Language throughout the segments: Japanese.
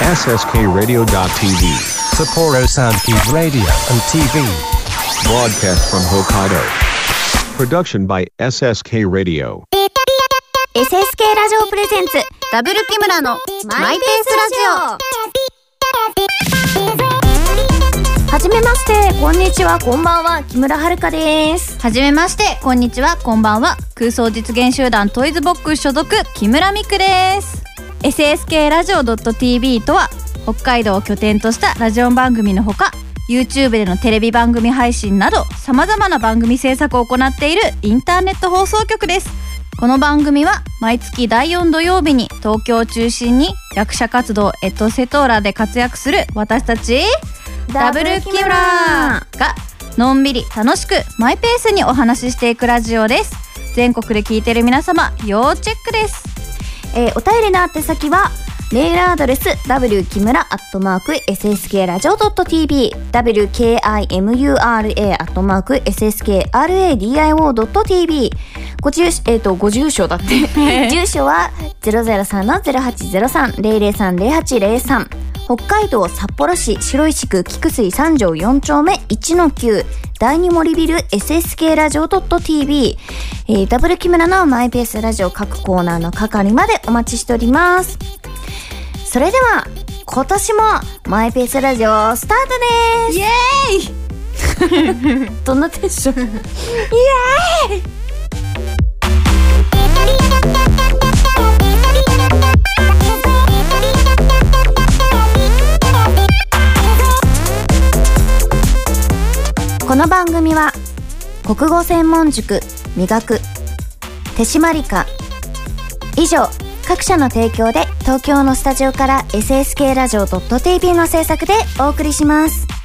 SSKRadio.tv. Sapporo Soundkeep Radio and TV. Broadcast from Hokkaido. Production by SSK Radio. SSK ラジオプレゼンツダブル木村のマイペースラジオはじめましてこんにちはこんばんは木村遥ですはじめましてこんにちはこんばんは空想実現集団トイズボックス所属木村美久です SSK ラジオ .tv とは北海道を拠点としたラジオ番組のほか YouTube でのテレビ番組配信などさまざまな番組制作を行っているインターネット放送局です。この番組は毎月第4土曜日に東京を中心に役者活動エトセトーラで活躍する私たちダブル木村がのんびり楽しくマイペースにお話ししていくラジオです。全国で聞いてる皆様要チェックです。えーお便りの宛先はメールアドレス w 木村アットマーク ssk ラジオ .tv wkimura アットマーク ssk radio.tv ご住所、えっ、と、ご住所だって。住所は003-0803 003-0803北海道札幌市白石区菊水三条4丁目1-9第二森ビル SSK ラジオ .tv、えー、ダブル木村のマイペースラジオ各コーナーの係までお待ちしております。それでは、今年もマイペースラジオスタートです。イエーイ。どんなテンション？イエーイこの番組は国語専門塾磨く手締まりか以上各社の提供で東京のスタジオから SSK ラジオ .tv の制作でお送りします。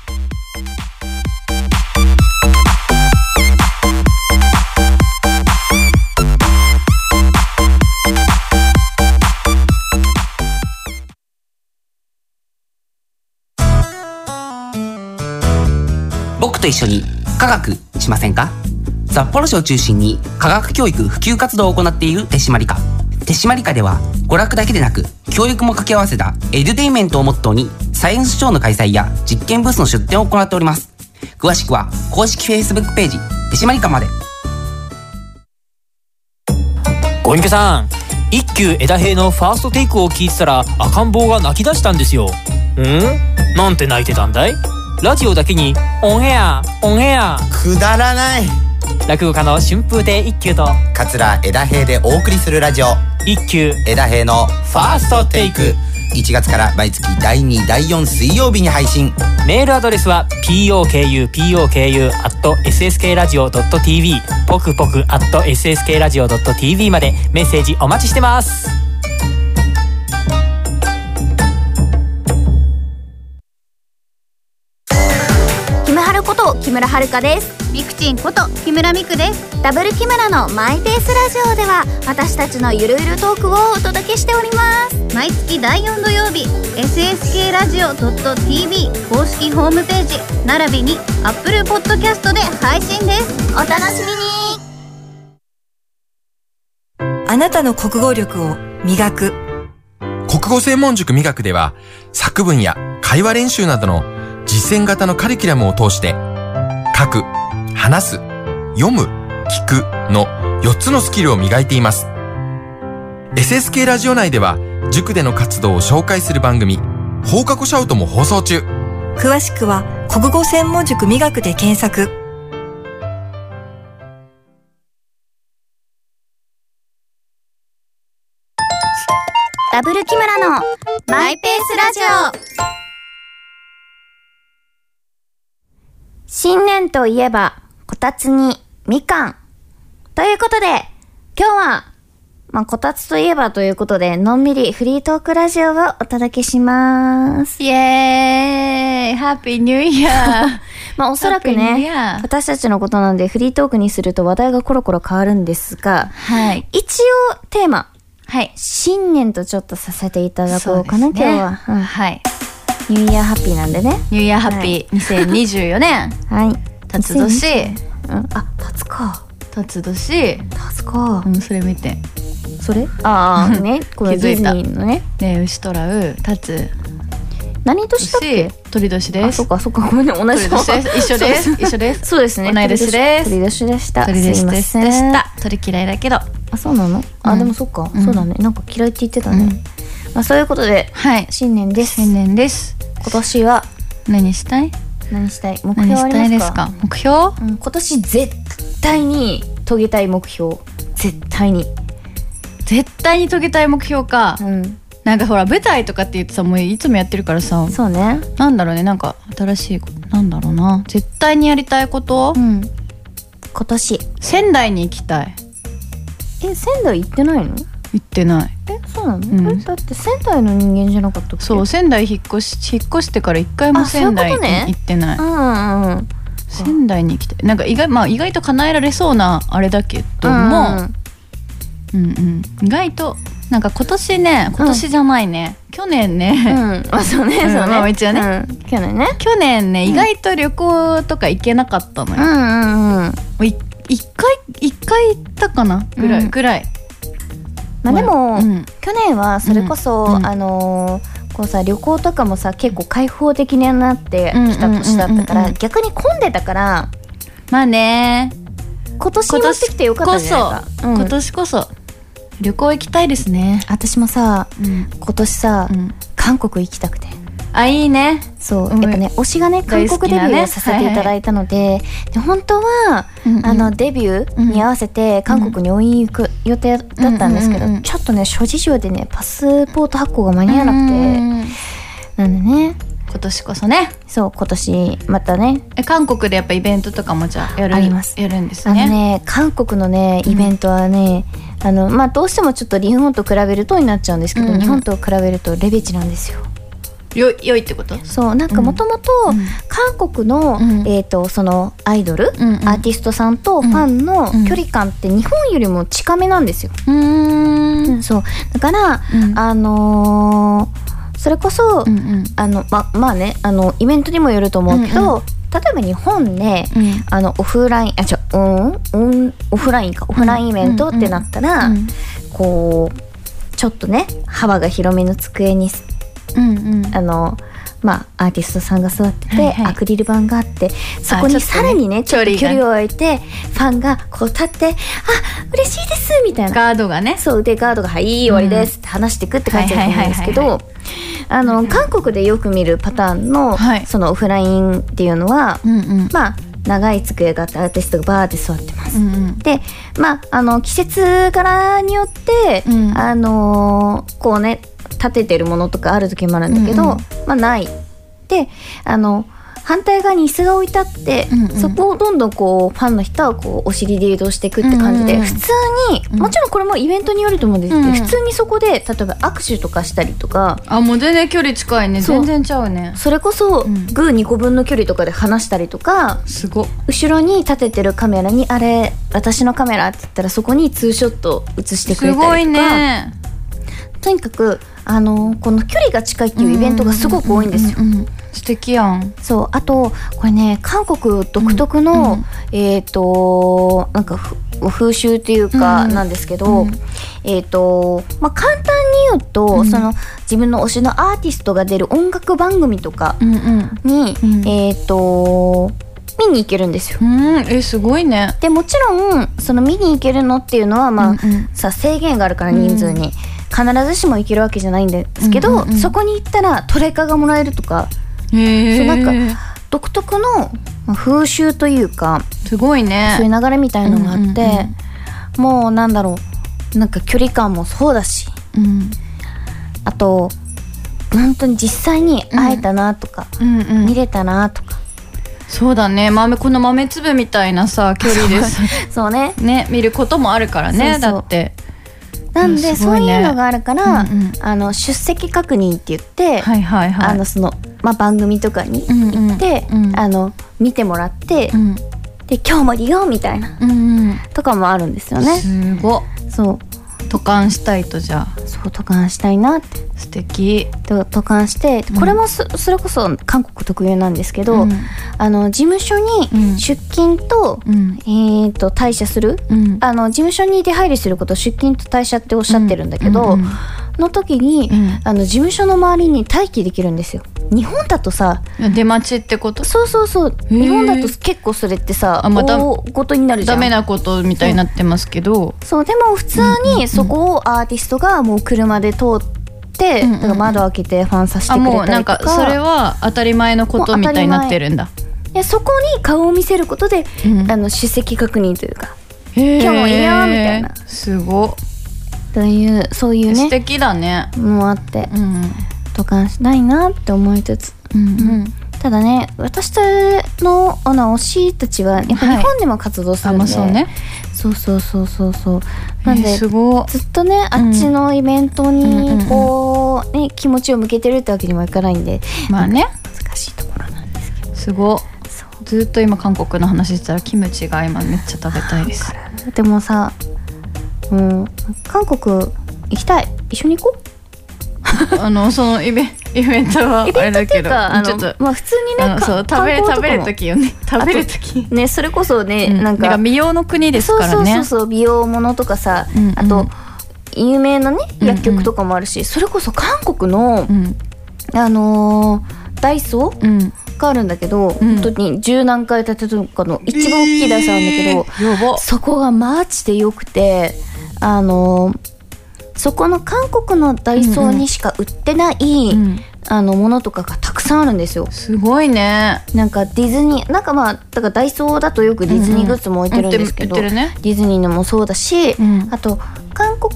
一緒に科学しませんか？札幌市を中心に科学教育普及活動を行っている手締まり課。手締まり課では娯楽だけでなく教育も掛け合わせたエデュテイメントをモットーにサイエンスショーの開催や実験ブースの出展を行っております。詳しくは公式 Facebook ページ手締まり課まで。ご隠居さん一休枝平のファーストテイクを聞いてたら赤ん坊が泣き出したんですよ。うん？なんて泣いてたんだい？ラジオだけにオンエアオンエア。くだらない。落語家の春風亭一休と桂枝平でお送りするラジオ。一休。枝平のファーストテイク。1月から毎月第2第4水曜日に配信。メールアドレスは pokupoku sskradio.tv ポクポク sskradio.tv までメッセージお待ちしてます木村遥です。みくちんこと木村美久です。ダブル木村のマイペースラジオでは私たちのゆるゆるトークをお届けしております。毎月第4土曜日 SSK ラジオ .tv 公式ホームページ並びに Apple Podcast で配信です。お楽しみに。あなたの国語力を磨く。国語専門塾磨くでは、作文や会話練習などの実践型のカリキュラムを通して、書く、話す、読む、聞くの4つのスキルを磨いています。SSK ラジオ内では、塾での活動を紹介する番組、放課後シャウトも放送中。詳しくは国語専門塾磨くで検索。ダブル木村のマイペースラジオ新年といえばこたつにみかん。ということで今日はまあ、こたつといえばということで、のんびりフリートークラジオをお届けします。イエーイハッピーニューイヤーまあ、おそらくね私たちのことなんでフリートークにすると話題がコロコロ変わるんですが、はい。一応テーマ、はい。新年とちょっとさせていただこうかな、ね。今日は、うん。はいニューイヤーハッピーなんでね。ニューイヤーハッピー2024年。はい。辰年。うん、あ、立つか。辰年。立つか。う。んそれ見て。それ？ああ。ね。この気づいた。ディズニーのね。ねえ牛とらう立つ何年？だっけ牛。鳥年です。あそっかそっか。ごめんね同じ。鳥年一緒です。一緒です。そうですね。同い年です。鳥年でした。鳥年でした。鳥嫌いだけど。あそうなの？あ、うん。でもそっか、うんそうだね。なんか嫌いって言ってたね、うんまあそういうことではい。新年です。新年です。今年は何したい？何したい？目何標あしたいですか？目標？うん、今年絶対に遂げたい目標。絶対に。絶対に遂げたい目標か。うん。なんかほら舞台とかって言ってさもういつもやってるからさ。そうね。なんだろうね。なんか新しいことなんだろうな。絶対にやりたいこと？うん。今年。仙台に行きたい。え仙台行ってないの？行ってない。えそうなの、うん。えだって仙台の人間じゃなかったそう仙台引っ越し引っ越してから一回も仙台ことね。行ってない。うんうんうん。仙台に行きたいなんか意外まあ意外と叶えられそうなあれだけども、うん。うん意外となんか今年ね今年じゃないね、去年うんね、うん。あそうねそうね、うんまあ一応ね。うん。去年ね。去年ね意外と旅行とか行けなかったのよ、うんうんうん。い一回一回行ったかな？ぐらい、うん。ぐらいまあでも、うん。去年はそれこそ、うんあのーこうさ旅行とかもさ結構開放的になってきた年だったから、逆に混んでたからまあね。今年持ってきてよかったじゃない今年こそ旅行行きたいですね。私もさうん、今年さ、うん、韓国行きたくてあいいね。そう、うん。やっぱね推しがね韓国デビューをさせていただいたので,、で本当は、あのデビューに合わせて韓国に応援行く予定だったんですけど、ちょっとね諸事情でねパスポート発行が間に合わなくて、うんなんでね。今年こそね。そう今年またね。え韓国でやっぱイベントとかもじゃあやるあります。やるんですあのねね韓国のねイベントはね、あのまあどうしてもちょっと日本と比べるとになっちゃうんですけど、日本と比べるとレベチなんですよよ良いってこと？そうなんかもともとうん。韓国の、うん。えー、とそのアイドル、うんうん。アーティストさんとファンのうん。距離感って日本よりも近めなんですよ、うーん。うんそう。だから、うん。あのーそれこそ、うんうん。あのままあねあのイベントにもよると思うけど、うん例えば日本で、うん。あのオフラインあちょうんうんオフラインかオフラインイベントってなったら、うん。こうちょっとね幅が広めの机にうんうん。あのまあアーティストさんが座ってて、はいはい。アクリル板があってそこにさらにねちょっと距距離を置いてファンがこう立って「あ嬉しいです」みたいな。ガードがね。そうでガードが「はい終わりです」って話していくって感じだと思うんですけどあの韓国でよく見るパターンの、はい。そのオフラインっていうのは、うんうん。まあ長い机があってアーティストがバーって座ってます。うんうん。でまああの季節柄によって、うん。あのーこうね立ててるものとかある時もあるんだけど、うんうん。まあない。であの反対側に椅子が置いてあって、うんうん。そこをどんどんこうファンの人はこうお尻で移動していくって感じで、うんうん。普通に、うん。もちろんこれもイベントによると思うんですけど、うんうん。普通にそこで例えば握手とかしたりとかあもう全然距離近いね。全然ちゃうね。それこそうん。グー2個分の距離とかで話したりとか、すご。後ろに立ててるカメラに「あれ私のカメラ」って言ったらそこにツーショット映してくれたりとかすごいね。とにかくあのこの距離が近いっていうイベントがすごく多いんですよ。素敵やん。そうあとこれね韓国独特の、うんうん。えっ、となんかふ風習っていうかうんなんですけど、うんえっ、とまあ簡単に言うと、うん。その自分の推しのアーティストが出る音楽番組とかうんうん。に、うん。えっ、と見に行けるんですよ。うん。えすごいね。でもちろんその見に行けるのっていうのはまあ、うんうん。さ制限があるから人数に、必ずしも行けるわけじゃないんですけど、うんうんうん。そこに行ったらトレカがもらえるとか。そうなんか独特のまあ風習というかすごいね。そういう流れみたいのがあって、うんうんうんもうなんだろうなんか距離感もそうだしうん。あと本当に実際に会えたなとか、うんうん見れたなとか。そうだね。豆この豆粒みたいなさ距離です。そうね。ね見ることもあるからねだってなんで、そうねいうのがあるから、あの出席確認って言って、はいはいはい。あのその、まあ、番組とかに行って、あの見てもらって、うん。で今日も利用みたいなうんうん。とかもあるんですよね。すごっ。そう渡韓したいとじゃあ。そう渡韓したいなって。素敵。と渡韓してこれもそ,、それこそ韓国特有なんですけど、うん。あの事務所うん。に出勤と,、うん。えー、と退社する？うん。あの事務所に出入りすることを出勤と退社っておっしゃってるんだけど、の時に、うん。あの事務所の周りに待機できるんですよ。日本だとさ出待ちってこと？そうそうそう。ー。日本だと結構それってさあまた大ごとになるじゃん。ダメなことみたいになってますけど。そう。でも普通にそこをアーティストがもう車で通って、窓開けてファンさせてあくれもうなんたりとかかそれは当たり前のことみたいになってるんだ。でそこに顔を見せることで、うん。あの出席確認というか。今日もいいよみたいな。すごというそういう素ね敵だね。もあってうん渡韓したいなって思いつつ。うんただね私のあの推したちはやっぱ日本でも活動すあるんで、まあそうね。そうそうそうそうそう。なんで、えーすご。ずっとねあっちのイベントうんうんうん。にこう、ね、気持ちを向けてるってわけにもいかないんで。まあね。難しいところなんですけど。すご。ずっと今韓国の話してたらキムチが今めっちゃ食べたいです。でもさもう韓国行きたい。一緒に行こう。あのそのイベイベントはあれだけどちょっとのまあ普通にねそう食べ食べる時よね。食べる時。ねそれこそね、うん。なんか美容の国ですそうそうからねそうそう美容ものとかさ、うんうん。あと有名なねうんうん。薬局とかもあるし、それこそ韓国の、うん。あのーダイソーうん。があるんだけど、うん。本当に十何階建てとかの一番大きいダイソーなんだけど、やば。そこがマジで良くてあのーそこの韓国のダイソーにしか売ってない、うんあのものとかがたくさんあるんですよ。すごいね。なんかディズニーなんかまあだからダイソーだとよくディズニーグッズも置いてるんですけど、うんうんね。ディズニーのもそうだし、うん。あと韓国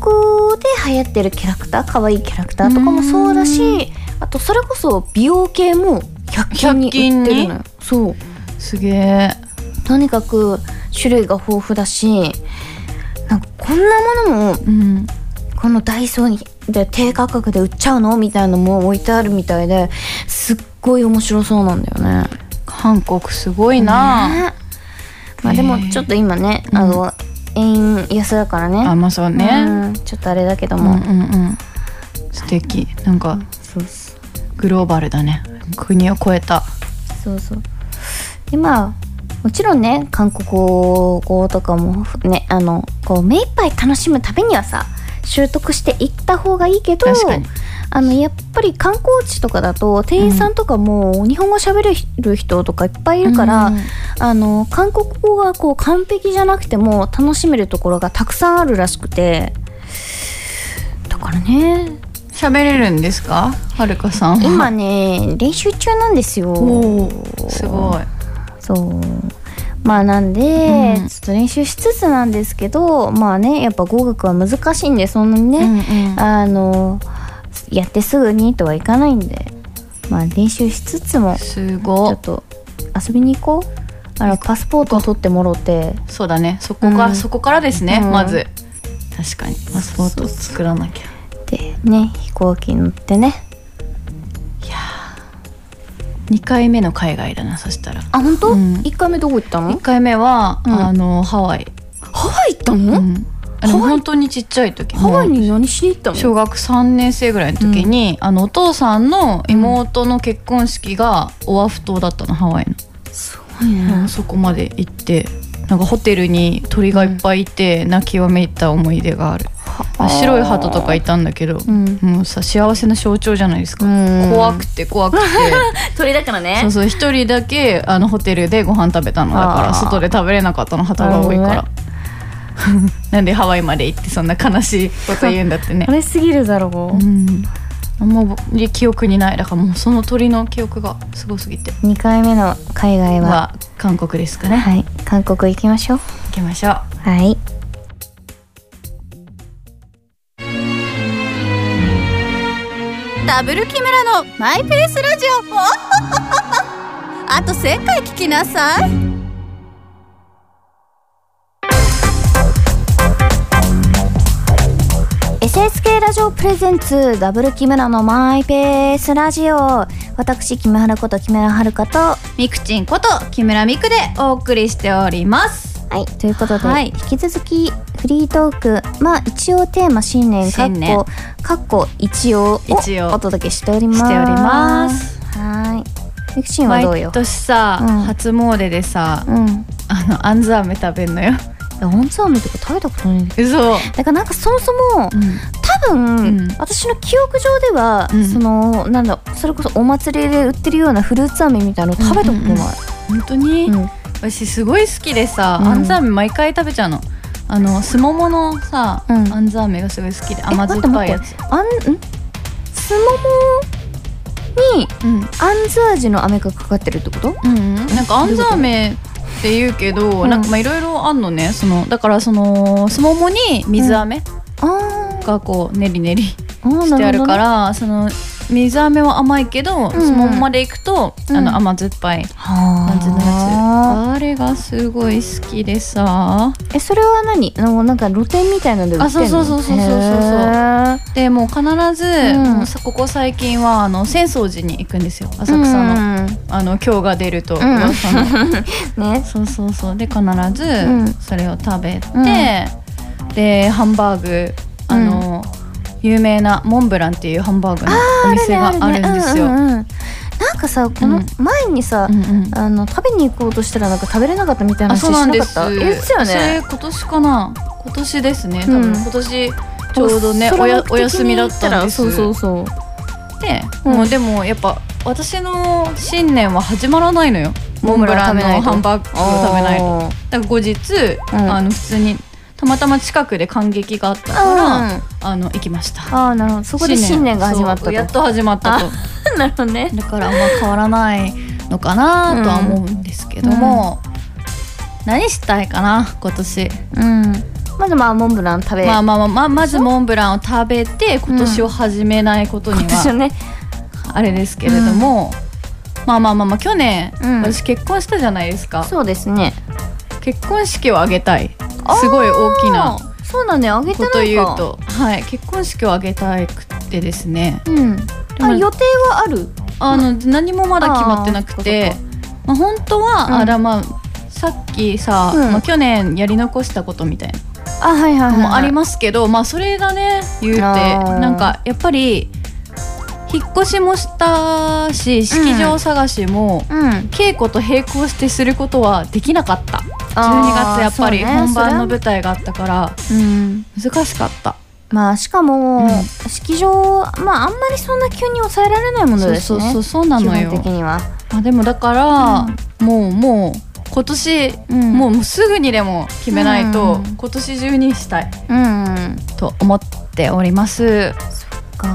で流行ってるキャラクター可愛いキャラクターとかもそうだしあとそれこそ美容系も100均に売ってるのよ。そう。すげえ。とにかく種類が豊富だしなんかこんなものもうん。このダイソーにで低価格で売っちゃうのみたいなのも置いてあるみたいですっごい面白そうなんだよね。韓国すごいな、ね。まあでもちょっと今ね、あの円安だからね。あまあそうね、うん。ちょっとあれだけども、うんうんうん。素敵。なんかグローバルだね。国を超えた。そうそう。でまあもちろんね韓国語とかもねあのこう目いっぱい楽しむためにはさ習得していった方がいいけどあのやっぱり観光地とかだと店員さんとかも日本語喋れる人とかいっぱいいるから、うんあの韓国語がこう完璧じゃなくても楽しめるところがたくさんあるらしくて。だからね。喋れるんですか？はるかさんは。今ね練習中なんですよ。すごいそう。まあなんで、うん。ちょっと練習しつつなんですけどまあねやっぱ語学は難しいんでそんなにね、うんうん。あのやってすぐにとはいかないんでまあ練習しつつもちすご。いょっと遊びに行こう。あのパスポートを取ってもろて。そうだね。そこが、うん。そこからですね、うん。まず。確かに。パスポートを作らなきゃ。でね飛行機に乗ってね2回目の海外だなそしたら。あ本当、うん。一1回目どこ行ったの？1回目は、うん。あのハワイ、ハワイ行ったの、うん、あでも本当にちっちゃい時。ハワイに何しに行ったの？小学3年生ぐらいの時に、あのお父さんの妹の結婚式がオアフ島だったのハワイの、すごいね、うんそこまで行ってなんかホテルに鳥がいっぱいいて泣きわめいた思い出がある、あ白い鳩とかいたんだけど、ん。もうさ幸せの象徴じゃないですか、うん。怖くて怖くて。鳥だからね。そうそう一人だけあのホテルでご飯食べたのだから外で食べれなかったの旗が多いから、なんでハワイまで行ってそんな悲しいこと言うんだってね。あれすぎるだろう、うん。あんま記憶にない。だからもうその鳥の記憶がすごすぎて。2回目の海外は。は韓国ですかね。はい。韓国行きましょう。行きましょう。はいダブル木村のマイペースラジオ。あと1000回聞きなさい「SSK ラジオプレゼンツダブル木村のマイペースラジオ」私木村こと木村遥とはみくちんこと木村みくでお送りしておりますはい、ということで、はい。引き続きフリートークまあ一応テーマ新年かっこかっこ一応をお届けしております。しております。はい。ミクシンはどうよ？毎年さ、うん。初詣でさうん。あのあんず飴食べんのよ。いや温泉飴とか食べたことないんだけ嘘。どだからなんかそもそも多分、うん。私の記憶上では、うん。そのなんだそれこそお祭りで売ってるようなフルーツ飴みたいなの食べたことない、本当に、うん私すごい好きでさ、うん。あんず飴毎回食べちゃうの。あのすもものさ、うん。あんず飴がすごい好きでえ甘酸っぱいやつ。あんん？すももにうん。あんず味の飴がかかってるってこと？うんうん、なんかあんず飴って言うけど、うん。なんかまあいろいろあんのね。そのだからそのすももに水飴あがこうねりねりしてあるから、その水飴は甘いけど、ん。すももまでいくと、うん。あの甘酸っぱい感じのやあつ。あれがすごい好きでさ。えそれは何？あのなんか露店みたいなので売ってんの？あそうそうそうそうそうそう。でもう必ず、うさここ最近はあの浅草寺に行くんですよ。ー浅草の、うん。あの今日が出ると。ん。噂の、ね。そうそうそう。で必ずん。それを食べて、うん。でハンバーグ有名なモンブランっていうハンバーグのお店があるんですよ。なんかさこのうん前にさ、うんうん。あの食べに行こうとしたらなんか食べれなかったみたいなあ話しそうなんです。なかったえですよそれね今年かな？今年ですね多分、うん今年ちょうどねおやお休みだったんです。そうそうそう。で、うん。もうでもやっぱ私の新年は始まらないのよ。モンブランのハンバーグを食べないと。とだから後日、ん。あの普通にたまたま近くで感激があったから、うん。あの行きました。ああなるほど。そこで新年。が始まったやっと始まったと。なるほどね。だからまあ変わらないのかなとは思うんですけども、何したいかな今年。うん。まずまあモンブラン食べまあまあまあまあまずモンブランを食べて今年を始めないことにはね。あれですけれども、まあまあまあまあ去年、うん。私結婚したじゃないですか。そうですね。結婚式を挙げたいすごい大きなそうだね。あげてないか。こと言うと。はい。結婚式を挙げたくてですね。うん。あ予定はある？あの何もまだ決まってなくて。まあ、本当は、うん。あらまあさっきさ、うん。まあ、去年やり残したことみたいなあはいはいはい、のもありますけど、まあそれがね言うてなんかやっぱり引っ越しもしたし式場探しも、うん。稽古と並行してすることはできなかった12あー月やっぱり本番の舞台があったからうん。難しかった。まあしかも、うん。式場まああんまりそんな急に抑えられないものですね。そうそうそうなの基よ本的には、まあ、でもだから、もうもう今年、うん。もうすぐにでも決めないと、うん。今年中にしたい。うんと思っております。か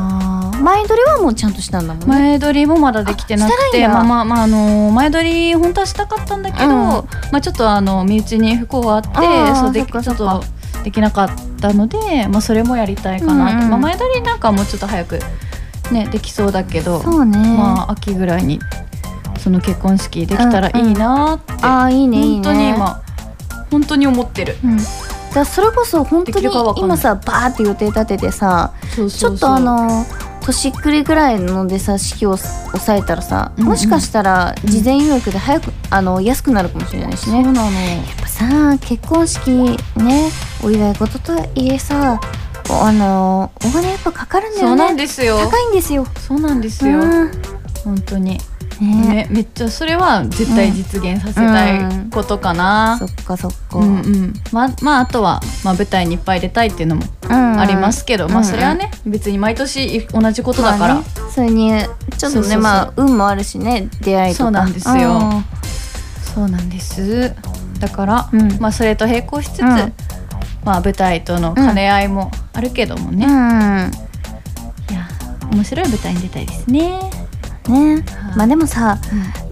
前撮りはもうちゃんとしたんだもんね。前撮りもまだできてなくてまあまあまああの前撮り本当はしたかったんだけど、うん。まあちょっとあの身内に不幸があってそうでちょっとできなかったので、まあ、それもやりたいかなと、うんうん。まあ、前撮りなんかもうちょっと早くねできそうだけどそうね、まあ秋ぐらいにその結婚式できたらいいなって、ああいいねいいね。本当に今本当に思ってる。うん、じゃあそれこそ本当に今さバーって予定立ててさちょっとあの年くりぐらいのでさ式を抑えたらさ、うんうん。もしかしたら事前予約で早くあの安くなるかもしれないしね、やっそうなの。ぱさ結婚式ねお祝い事とはいえさおあのお金やっぱかかるんだよね。そうなんですよ。高いんですよ。そうなんですよ、うん。本当にね。ね、めっちゃそれは絶対実現させたいことかな、そっかそっか、うんうん。まあまああとは、まあ、舞台にいっぱい出たいっていうのもありますけど、うんまあそれはね別に毎年同じことだから、まあね。それにちょっとねまあ運もあるしね出会いとか。そうなんですよ。そうなんです。だから、うん。まあそれと並行しつつ、うん。まあ舞台との兼ね合いもあるけどもね、いうん、うんや面白い舞台に出たいですねね。まあでもさ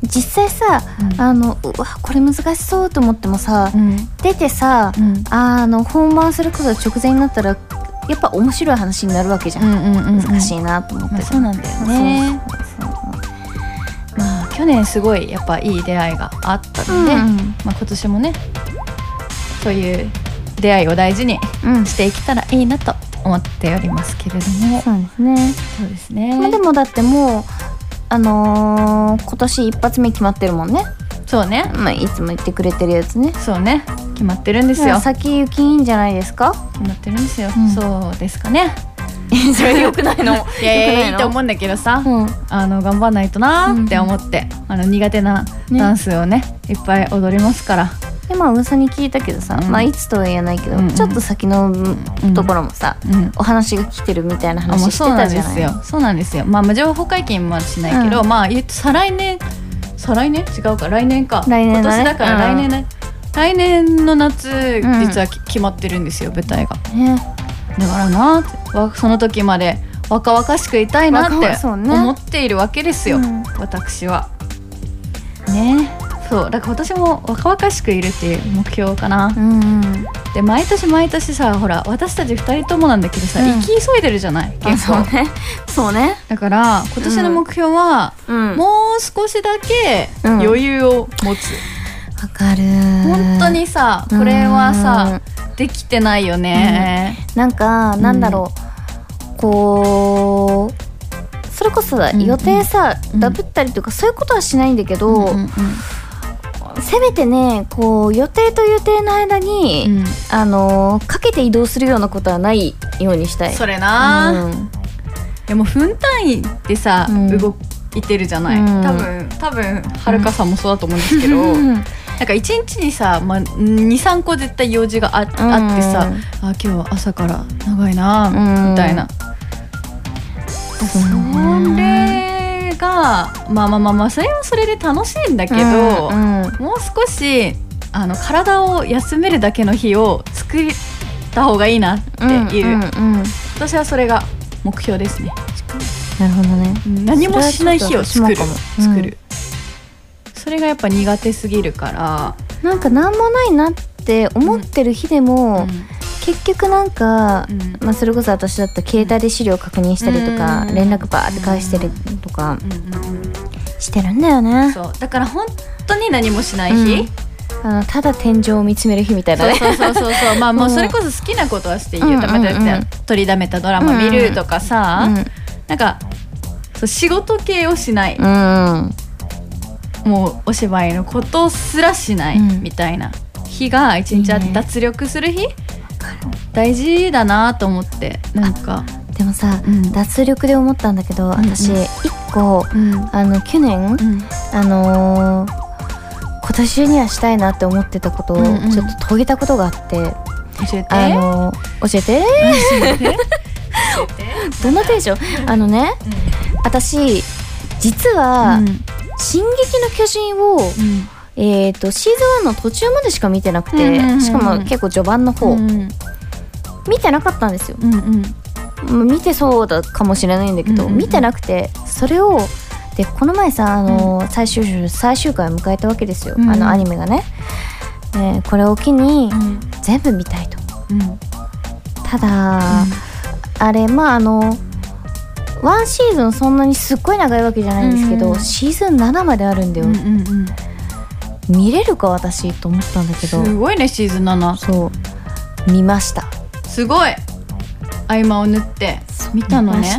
実際さ、うん。あのうわこれ難しそうと思ってもさ、うん。出てさ、うん。あの本番することが直前になったらやっぱ面白い話になるわけじゃん、うんうんうんうん。難しいなと思ってまあそうなんだよね。まあ去年すごいやっぱいい出会いがあったので、うん。まあ、今年もねそういう出会いを大事にうん。していけたらいいなと思っておりますけれども、そうですね、そうですね、まあ、でもだってもうあのー今年一発目決まってるもんね。そうね。まあ、いつも言ってくれてるやつね。そうね。決まってるんですよ。先行きいいんじゃないですか？決まってるんですよ、うん。そうですかね。それよ くないの？いやいいの？いいと思うんだけどさ、うん。あの頑張んないとなーって思って、あの苦手なダンスをねいっぱい踊りますから。でまあ噂に聞いたけどさ、うん。まあいつとは言えないけど、ちょっと先のところもさ、うんお話が来てるみたいな話してたじゃない？ですよそうなんですよ。まあまあ情報解禁までしないけど、うん。まあ再来年再来年？違うか来年か。来年だね。今年だから来年ね、来年の夏うん実はき決まってるんですよ舞台が。ね。だからなその時まで若々しくいたいなって思っているわけですよ、うん。私は。ねそうだから今年も若々しくいるっていう目標かな、うんうん。で毎年毎年さほら私たち2人ともなんだけどさ、うん。生き急いでるじゃない？あ結構。そうね。そうね。だから今年の目標は、うん。もう少しだけうん余裕を持つ、わかる。本当にさこれはさ、できてないよね、なんかなんだろう、こうそれこそ予定さ、うん。ダブったりとかそういうことはしないんだけど、うんうんせめてねこう予定と予定の間に、うん。あのかけて移動するようなことはないようにしたい。それな、うん。でも分単位でさ、うん。動いてるじゃない、うん。多分多分はるかさんもそうだと思うんですけど、うん。なんか一日にさ、まあ、23個絶対用事があ,、あってさあ今日は朝から長いな、うん。みたいな、それがまあまあまあまあそれはそれで楽しいんだけど、うんうん。もう少しあの体を休めるだけの日を作った方がいいなっていう、うんうんうん。私はそれが目標ですね、なるほどね。何もしない日を作る。作る、それがやっぱ苦手すぎるから、なんか何もないなって思ってる日でも、結局なんか、うん。まあ、それこそ私だったら携帯で資料確認したりとか、うん。連絡バーって返したりとかうん。うんうんしてるんだよね。そう。だから本当に何もしない日、あのただ天井を見つめる日みたいなね。そうそうそうそう まあもううん。それこそ好きなことはしていいよ、うんうんうん。取りだめたドラマ見るとかさ、うんなんかそう仕事系をしない、うん。もうお芝居のことすらしないうん。みたいな日が一日あっていいね。脱力する日大事だなと思ってなんか。でもさ、うん。脱力で思ったんだけど私うんうん。一個うん。あの去年、うん。あのー今年中にはしたいなって思ってたことをうんうん。ちょっと遂げたことがあって、教えて。あのー教えて？どんなテンション？あのね、私実はうん「進撃の巨人を」うんえー、とシーズン1の途中までしか見てなくて、うんうんうんしかも結構序盤の方、うん。見てなかったんですよ、うんうん。まあ見てそうだかもしれないんだけど、うんうんうん。見てなくてそれをでこの前さあの、最終週最終回を迎えたわけですよ、うんあのアニメがね。でこれを機にうん。全部見たいと。うん。ただ、あれまああのワンシーズンそんなにすっごい長いわけじゃないんですけど、うんシーズン7まであるんだよ、うんうんうん見れるか私と思ったんだけど。すごいねシーズン7そう。見ました。すごい。合間を縫って。見たのね。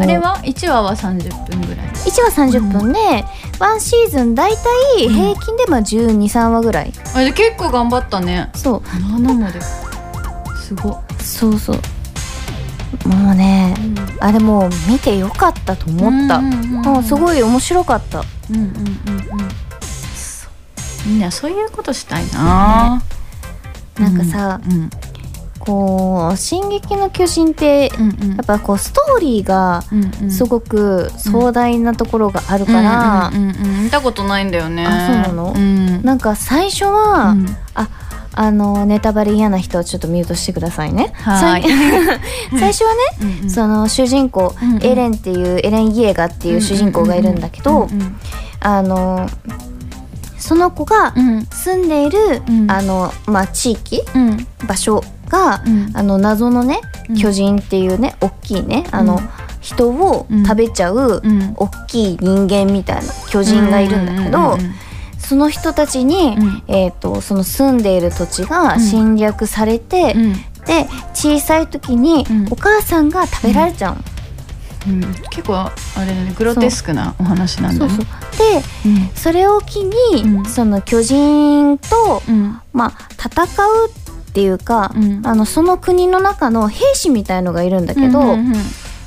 あれは？1話は30分ぐらい。1話30分で、ワンシーズン大体平均でまあ1 2 3話ぐらい。あれ結構頑張ったね。そう。7まで。すご。っそうそう。もうね、あれもう見てよかったと思った、うすごい面白かった。うんうんうんうんみんなそういうことしたいな。なんかさ、うんこう「進撃の巨人」ってうんうん。やっぱこうストーリーがすごく壮大なところがあるから、見たことないんだよね。あそうなの？うん。なんか最初は、うん。ああのネタバレ嫌な人はちょっとミュートしてくださいね。はい。最初はね、うんうん。その主人公、うんうん。エレンっていうエレン・イエーガーっていう主人公がいるんだけど、あのその子がうん。住んでいる、うん。あのまあ、地域うん。場所が、うん。あの謎のねうん。巨人っていうね大きいねあの、うん。人を食べちゃううん。大きい人間みたいな巨人がいるんだけど、うんうんうんうんその人たちに、うん。えー、とその住んでいる土地が侵略されて、うん。で小さい時にうん。お母さんが食べられちゃうの、うん、結構あれだねグロテスクなお話なんだね。そう。そうで、それを機に、うんその巨人と、うん。まあ戦うっていうか、うん。あのその国の中の兵士みたいのがいるんだけど、うんうんうん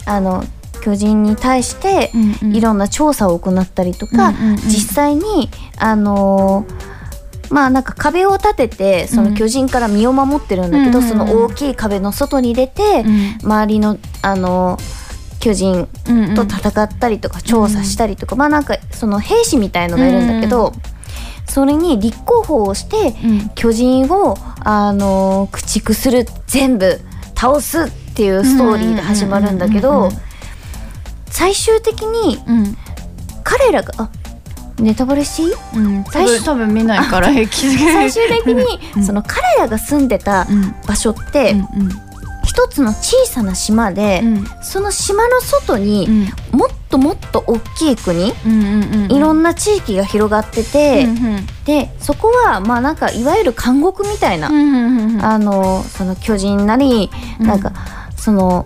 あの巨人に対してうんうん。いろんな調査を行ったりとか、うんうんうん。実際にあのーまあなんか壁を立ててその巨人から身を守ってるんだけど、うんうんその大きい壁の外に出て、周りのあの巨人うんうん。と戦ったりとか調査したりとか、まあなんかその兵士みたいのがいるんだけど、それに立候補をしてうん。巨人をあの駆逐する全部倒すっていうストーリーで始まるんだけどうんうんうんうん最終的にうん。彼らがあネタバレし？ていいうん。多最初分多分見ないから平気で最終的にうん。その彼らが住んでたうん。場所ってうん一つの小さな島でうん。その島の外うにん。もっともっと大きい国いろんな地域が広がっててうんうんでそこはまあなんかいわゆる監獄みたいなあのその巨人なりうん。なんかその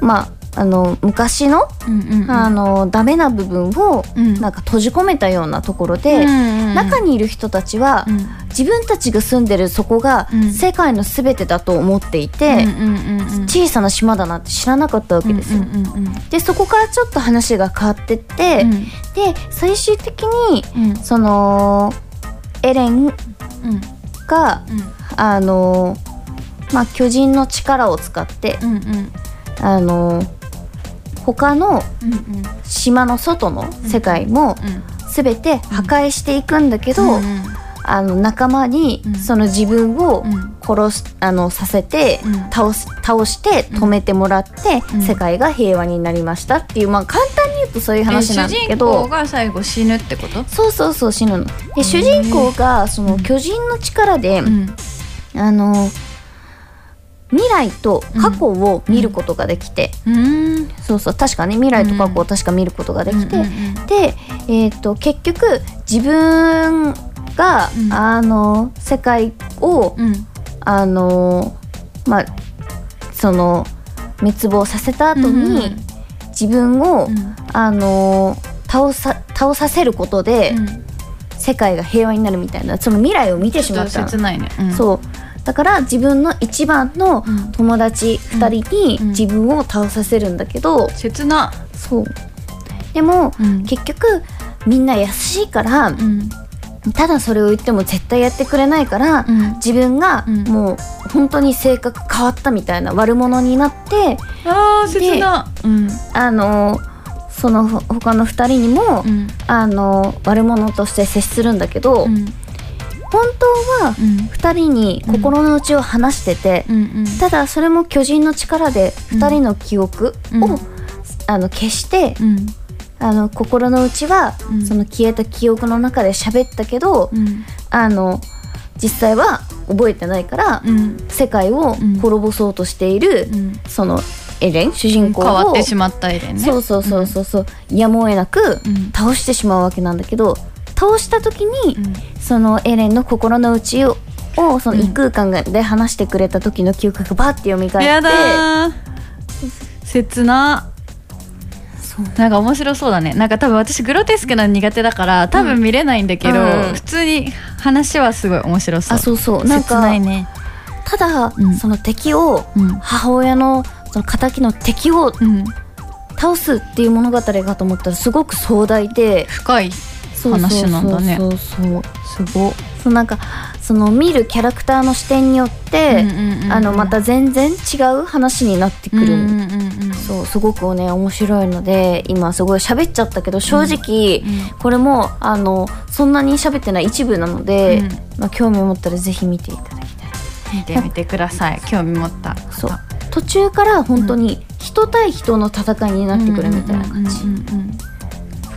まああの昔のうんうんうん。あのダメな部分をうん。なんか閉じ込めたようなところうんでうんうん。中にいる人たちはうん。自分たちが住んでるそこがうん。世界の全てだと思っていうんてうんうんうん。小さな島だなんて知らなかったわけですよ。うんうんうん。でそこからちょっと話が変わってって、うん。で最終的にうん。そのエレンうん。がうん。あのまあ巨人の力を使ってうんうん。あの他の島の外の世界もうん。全て破壊していくんだけど、うんあの仲間にうん。その自分をうん。殺すあのさせてうん。倒す倒して止めてもらってうん。世界が平和になりましたっていうまあ簡単に言うとそういう話なんだけ主人ど公が最後死ぬってこと？そうそうそう死ぬの。で主人公がその巨人の力で、うん。あの未来と過去を見ることができて、うんそうそう確かね未来と過去を確か見ることができて、うんうんで、えー、と結局自分が、うん。あの世界を、うん。あのまあその滅亡させた後に、自分を、うん。あの倒さ倒させることで、うん。世界が平和になるみたいなその未来を見てしまったの。切ないね。うん。そうだから自分の一番のうん。友達2人にうん。自分を倒させるんだけど、切な。そう。でも、うん。結局みんな優しいから、うん。ただそれを言っても絶対やってくれないから、うん。自分がうん。もう本当に性格変わったみたいな悪者になってあー切な。うん。あのそのほ他の2人にも、うん。あの悪者として接するんだけど、うん本当はうん。2人に心の内を話してて、ただそれも巨人の力で2人の記憶を、うん。あの消して、うん。あの心の内は、うん。その消えた記憶の中で喋ったけど、うん。あの実際は覚えてないから、うん。世界を滅ぼそうとしている、うん。そのエレン主人公を、変わってしまったエレンね。そうそうそうそうそう、やむを得なくうん。倒してしまうわけなんだけど倒した時に、うん。そのエレンの心の内ををその異空間で話してくれた時の記憶がバッて蘇ってやだー。切な。なんか面白そうだね。なんか多分私グロテスクなの苦手だから多分見れないんだけど、うん。普通に話はすごい面白そう。あそうそう。なん切かないねただ、うん。その敵をうん。母親のその敵の敵をうん。倒すっていう物語かと思ったらすごく壮大で深い話なんだねそうそう。すごそうなんかその見るキャラクターの視点によって、あのまた全然違う話になってくる、うんうんうんうん。そうすごくね面白いので今すごい喋っちゃったけど正直、これもあのそんなに喋ってない一部なので、うん。まあ、興味を持ったらぜひ見ていただきたい。見てみてください。興味持ったそう。途中から本当に人対人の戦いになってくるみたいな感じ、うんうんうんうん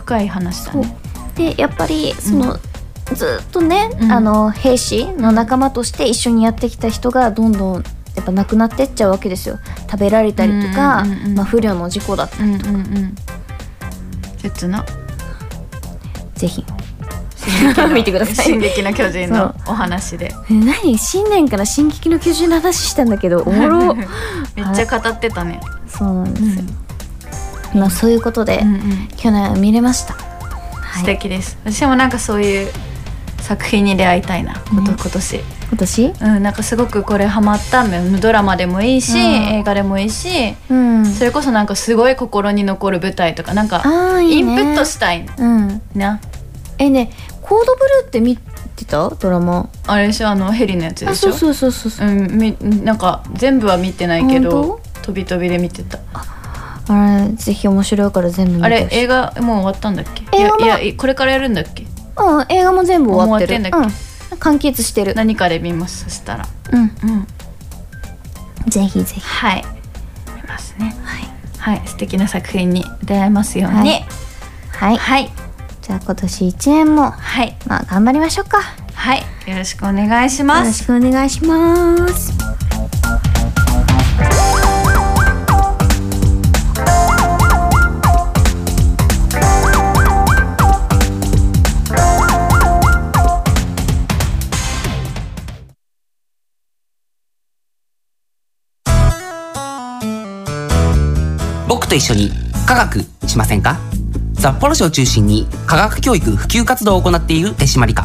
深い話だねでやっぱりその、ずっとね、うん。あの兵士の仲間として一緒にやってきた人がどんどんやっぱ亡くなってっちゃうわけですよ。食べられたりとか、うんうんうんうん。まあ、不慮の事故だったうんりとか、うんうん切な。ぜひ。見てください進撃の巨人のお話で。え何？新年から「進撃の巨人」の話したんだけどおもろ。めっちゃ語ってたね。そうなんですよ、まあそういうことで、うんうん。去年見れました素敵です。私もなんかそういう作品に出会いたいな、今年。今年？うんなんかすごくこれハマったドラマでもいいし、うん。映画でもいいしうん。それこそなんかすごい心に残る舞台とかなんかインプットしたいうん。なえねコードブルーって見てた？ドラマ？あれでしょ？あのヘリのやつでしょ？あそうそうそうそうう。んみなんか全部は見てないけど本飛び飛びで見てた。あれぜひ面白いから全部見てあれ映画もう終わったんだっけ？映画もいやいやこれからやるんだっけ？うん映画も全部終わってる。ってんだっうん、完結してる。何かで見ますそしたら。うん。うん。ぜひぜひ。はい。見ますね。はい、はい、素敵な作品に出会えますように。はい。はい。じゃあ今年1年もはい。まあ頑張りましょうか。はい。よろしくお願いしよます。ろしくお願いしますと一緒に科学しませんか？札幌市を中心に科学教育普及活動を行っている手締まり課。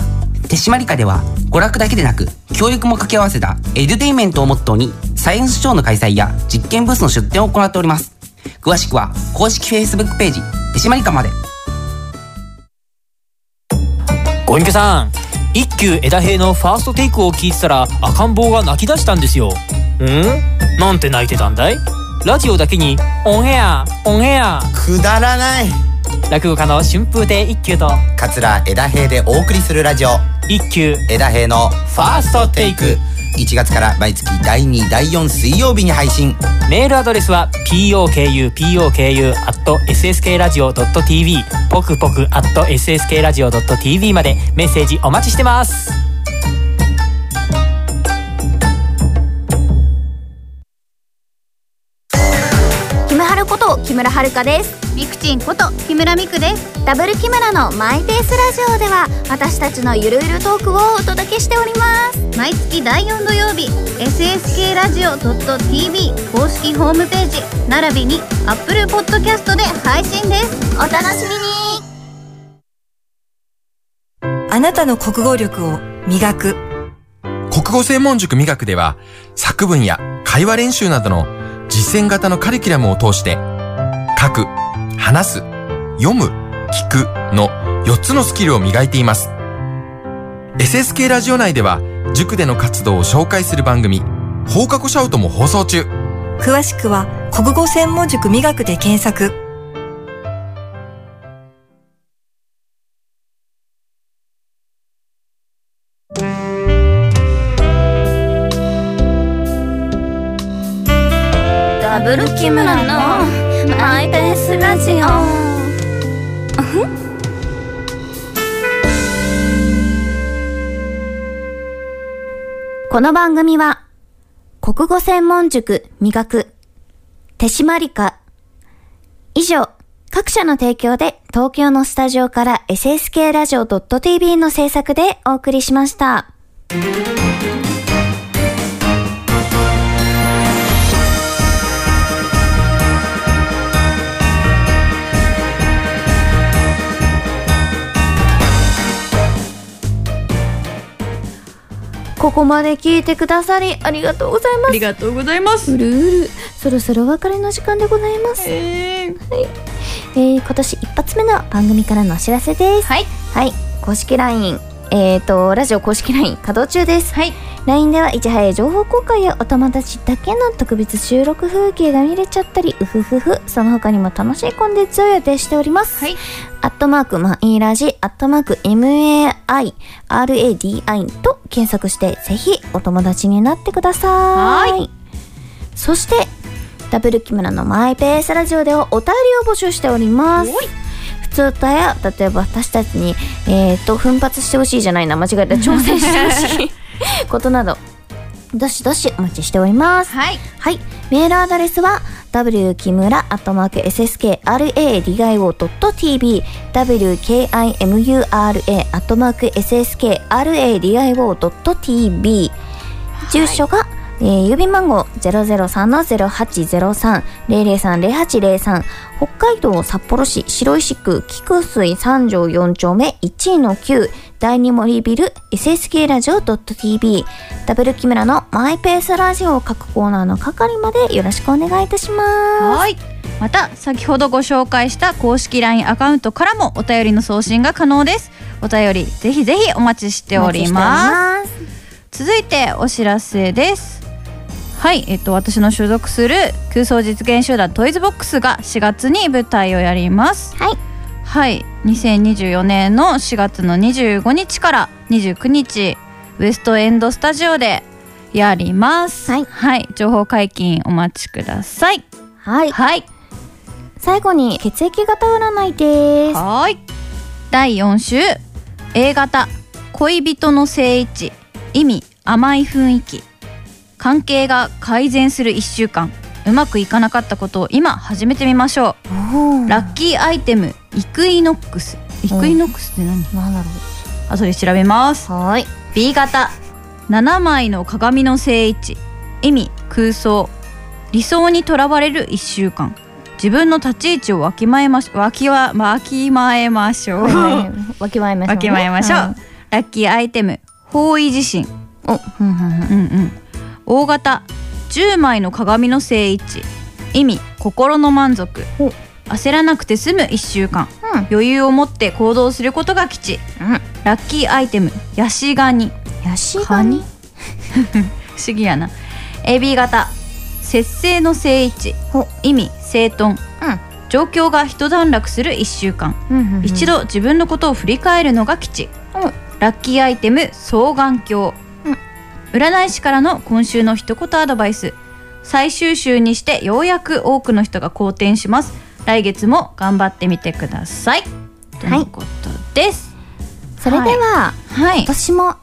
手締まり課では娯楽だけでなく教育も掛け合わせたエデュテイメントをモットーにサイエンスショーの開催や実験ブースの出展を行っております。詳しくは公式 Facebook ページ手締まり課まで。ご隠居さん一休枝平のファーストテイクを聞いてたら赤ん坊が泣き出したんですよ。うん？なんて泣いてたんだい？ラジオだけにオンエアオンエア。くだらない。落語家の春風亭一休と桂枝平でお送りするラジオ。一休。枝平のファーストテイク。1月から毎月第2第4水曜日に配信。メールアドレスは pokupoku.sskradio.tv ポクポク .sskradio.tv までメッセージお待ちしてます木村遥です。みくちんこと木村みくです。ダブル木村のマイペースラジオでは私たちのゆるゆるトークをお届けしております。毎月第4土曜日 SSK ラジオ .tv 公式ホームページ並びに Apple Podcast で配信です。お楽しみに。あなたの国語力を磨く。国語専門塾美学では作文や会話練習などの実践型のカリキュラムを通して書く、話す、読む、聞くの4つのスキルを磨いています。SSK ラジオ内では塾での活動を紹介する番組放課後シャウトも放送中。詳しくは国語専門塾美学で検索ダブル木村のスラジオこの番組は国語専門塾磨く手締まり課以上各社の提供で東京のスタジオから SSK ラジオ .tv の制作でお送りしました。ここまで聞いてくださりありがとうございます。ありがとうございます。うるうる。そろそろお別れの時間でございます、えー。はい。えー今年一発目の番組からのお知らせです。はい。はい。公式 LINE えーとラジオ公式 LINE 稼働中です。はい。LINE ではいち早い情報公開やお友達だけの特別収録風景が見れちゃったりうふふふその他にも楽しいコンテンツを予定しております。はい。アットマークマイラジアットマーク MAIRADI と検索してぜひお友達になってください。はい。そしてダブル木村のマイペースラジオではお便りを募集しております。普通歌や例えば私たちにえー、と奮発してほしいじゃないな。間違えた。挑戦してほし。い ことなど。どしどしお待ちしております。はい。はい。メールアドレスは、w 木村アットマーク sskradio.tv wkimura アットマーク sskradio.tv 住所が、えー郵便番号003-0803 003-0803北海道札幌市白石区菊水三条4丁目1の9第二森ビル SSK ラジオ .tv ダブル木村のマイペースラジオ各コーナーの係までよろしくお願いいたします。はい。また先ほどご紹介した公式 LINE アカウントからもお便りの送信が可能です。お便りぜひぜひお待ちしております。す。続いてお知らせですはいえっと私の所属する空想実現集団トイズボックスが4月に舞台をやります。はい。はい2024年の4月の25日から29日ウエストエンドスタジオでやります。はい。情報解禁お待ちください。はい。はい。最後に血液型占いです。はーい。第4週 A 型恋人の正位置意味甘い雰囲気関係が改善する1週間。うまくいかなかったことを今始めてみましょう。ラッキーアイテムイクイノックス。イクイノックスって何？なんだろ後で調べます。う。はい。B 型。7枚の鏡の正位置意味空想。理想にとらわれる1週間。自分の立ち位置をわきまえましわきわわきまえましょう。わきまえましょうね。わきまえましょう、はいラッキーアイテム方位自身。お、ふんふんふん。うんうん大型10枚の鏡の正位置意味心の満足。焦らなくて済む1週間。うん。余裕を持って行動することが吉。うん。ラッキーアイテムヤシガニ。ヤシガニ？不思議やな。AB 型節制の正位置ほ意味整頓状況が一段落する1週間。うんうんうん。一度自分のことを振り返るのが吉、うんラッキーアイテム双眼鏡、うん占い師からの今週の一言アドバイス。最終週にしてようやく多くの人が好転します。来月も頑張ってみてください。ということです。それでは、はい。今年も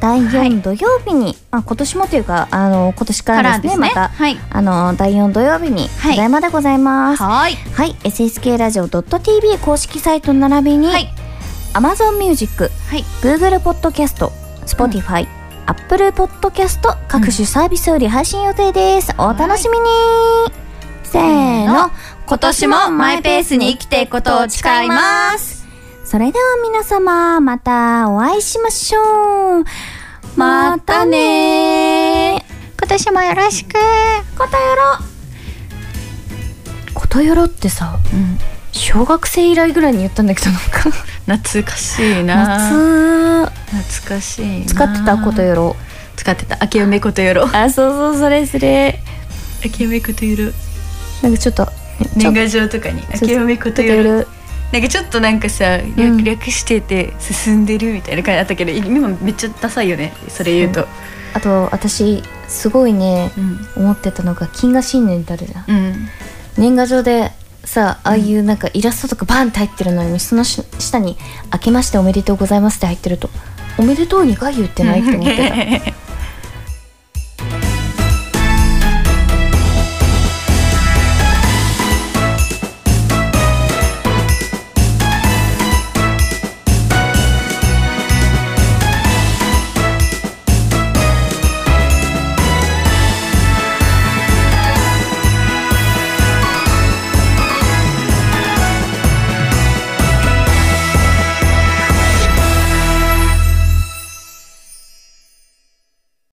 第4土曜日に、まあ今年もというかあの今年からですねまたはい。あの第4土曜日にはい。ただいまでございます。はい。はい、SSK ラジオ .tv 公式サイトの並びに、はい。Amazon Music、はい。Google Podcast、Spotify、Apple Podcast 各種サービスより配信予定です。お楽しみに。せーの、今年もマイペースに生きていくことを誓いますそれでは皆様またお会いしましょう。またねー。今年もよろしくことよろ。ことよろってさ、小学生以来ぐらいに言ったんだけどなんか懐かしいな夏懐かしいな。使ってたことよろ。使ってた。明けおめことよろあ、そうそうそれそれ。明けおめことよろなんかちょっと年賀状とかに。明けおめことよろ。なんかちょっとなんかさ略,、うん。略してて進んでるみたいな感じだったけど今めっちゃダサいよね。それ言うと。あと私すごいねうん。思ってたのが金河新年ってあるじゃん。うん。年賀状でさああいうなんかイラストとかバンって入ってるのにそのし下に「明けましておめでとうございます」って入ってると「おめでとうに回言ってない?」って思ってた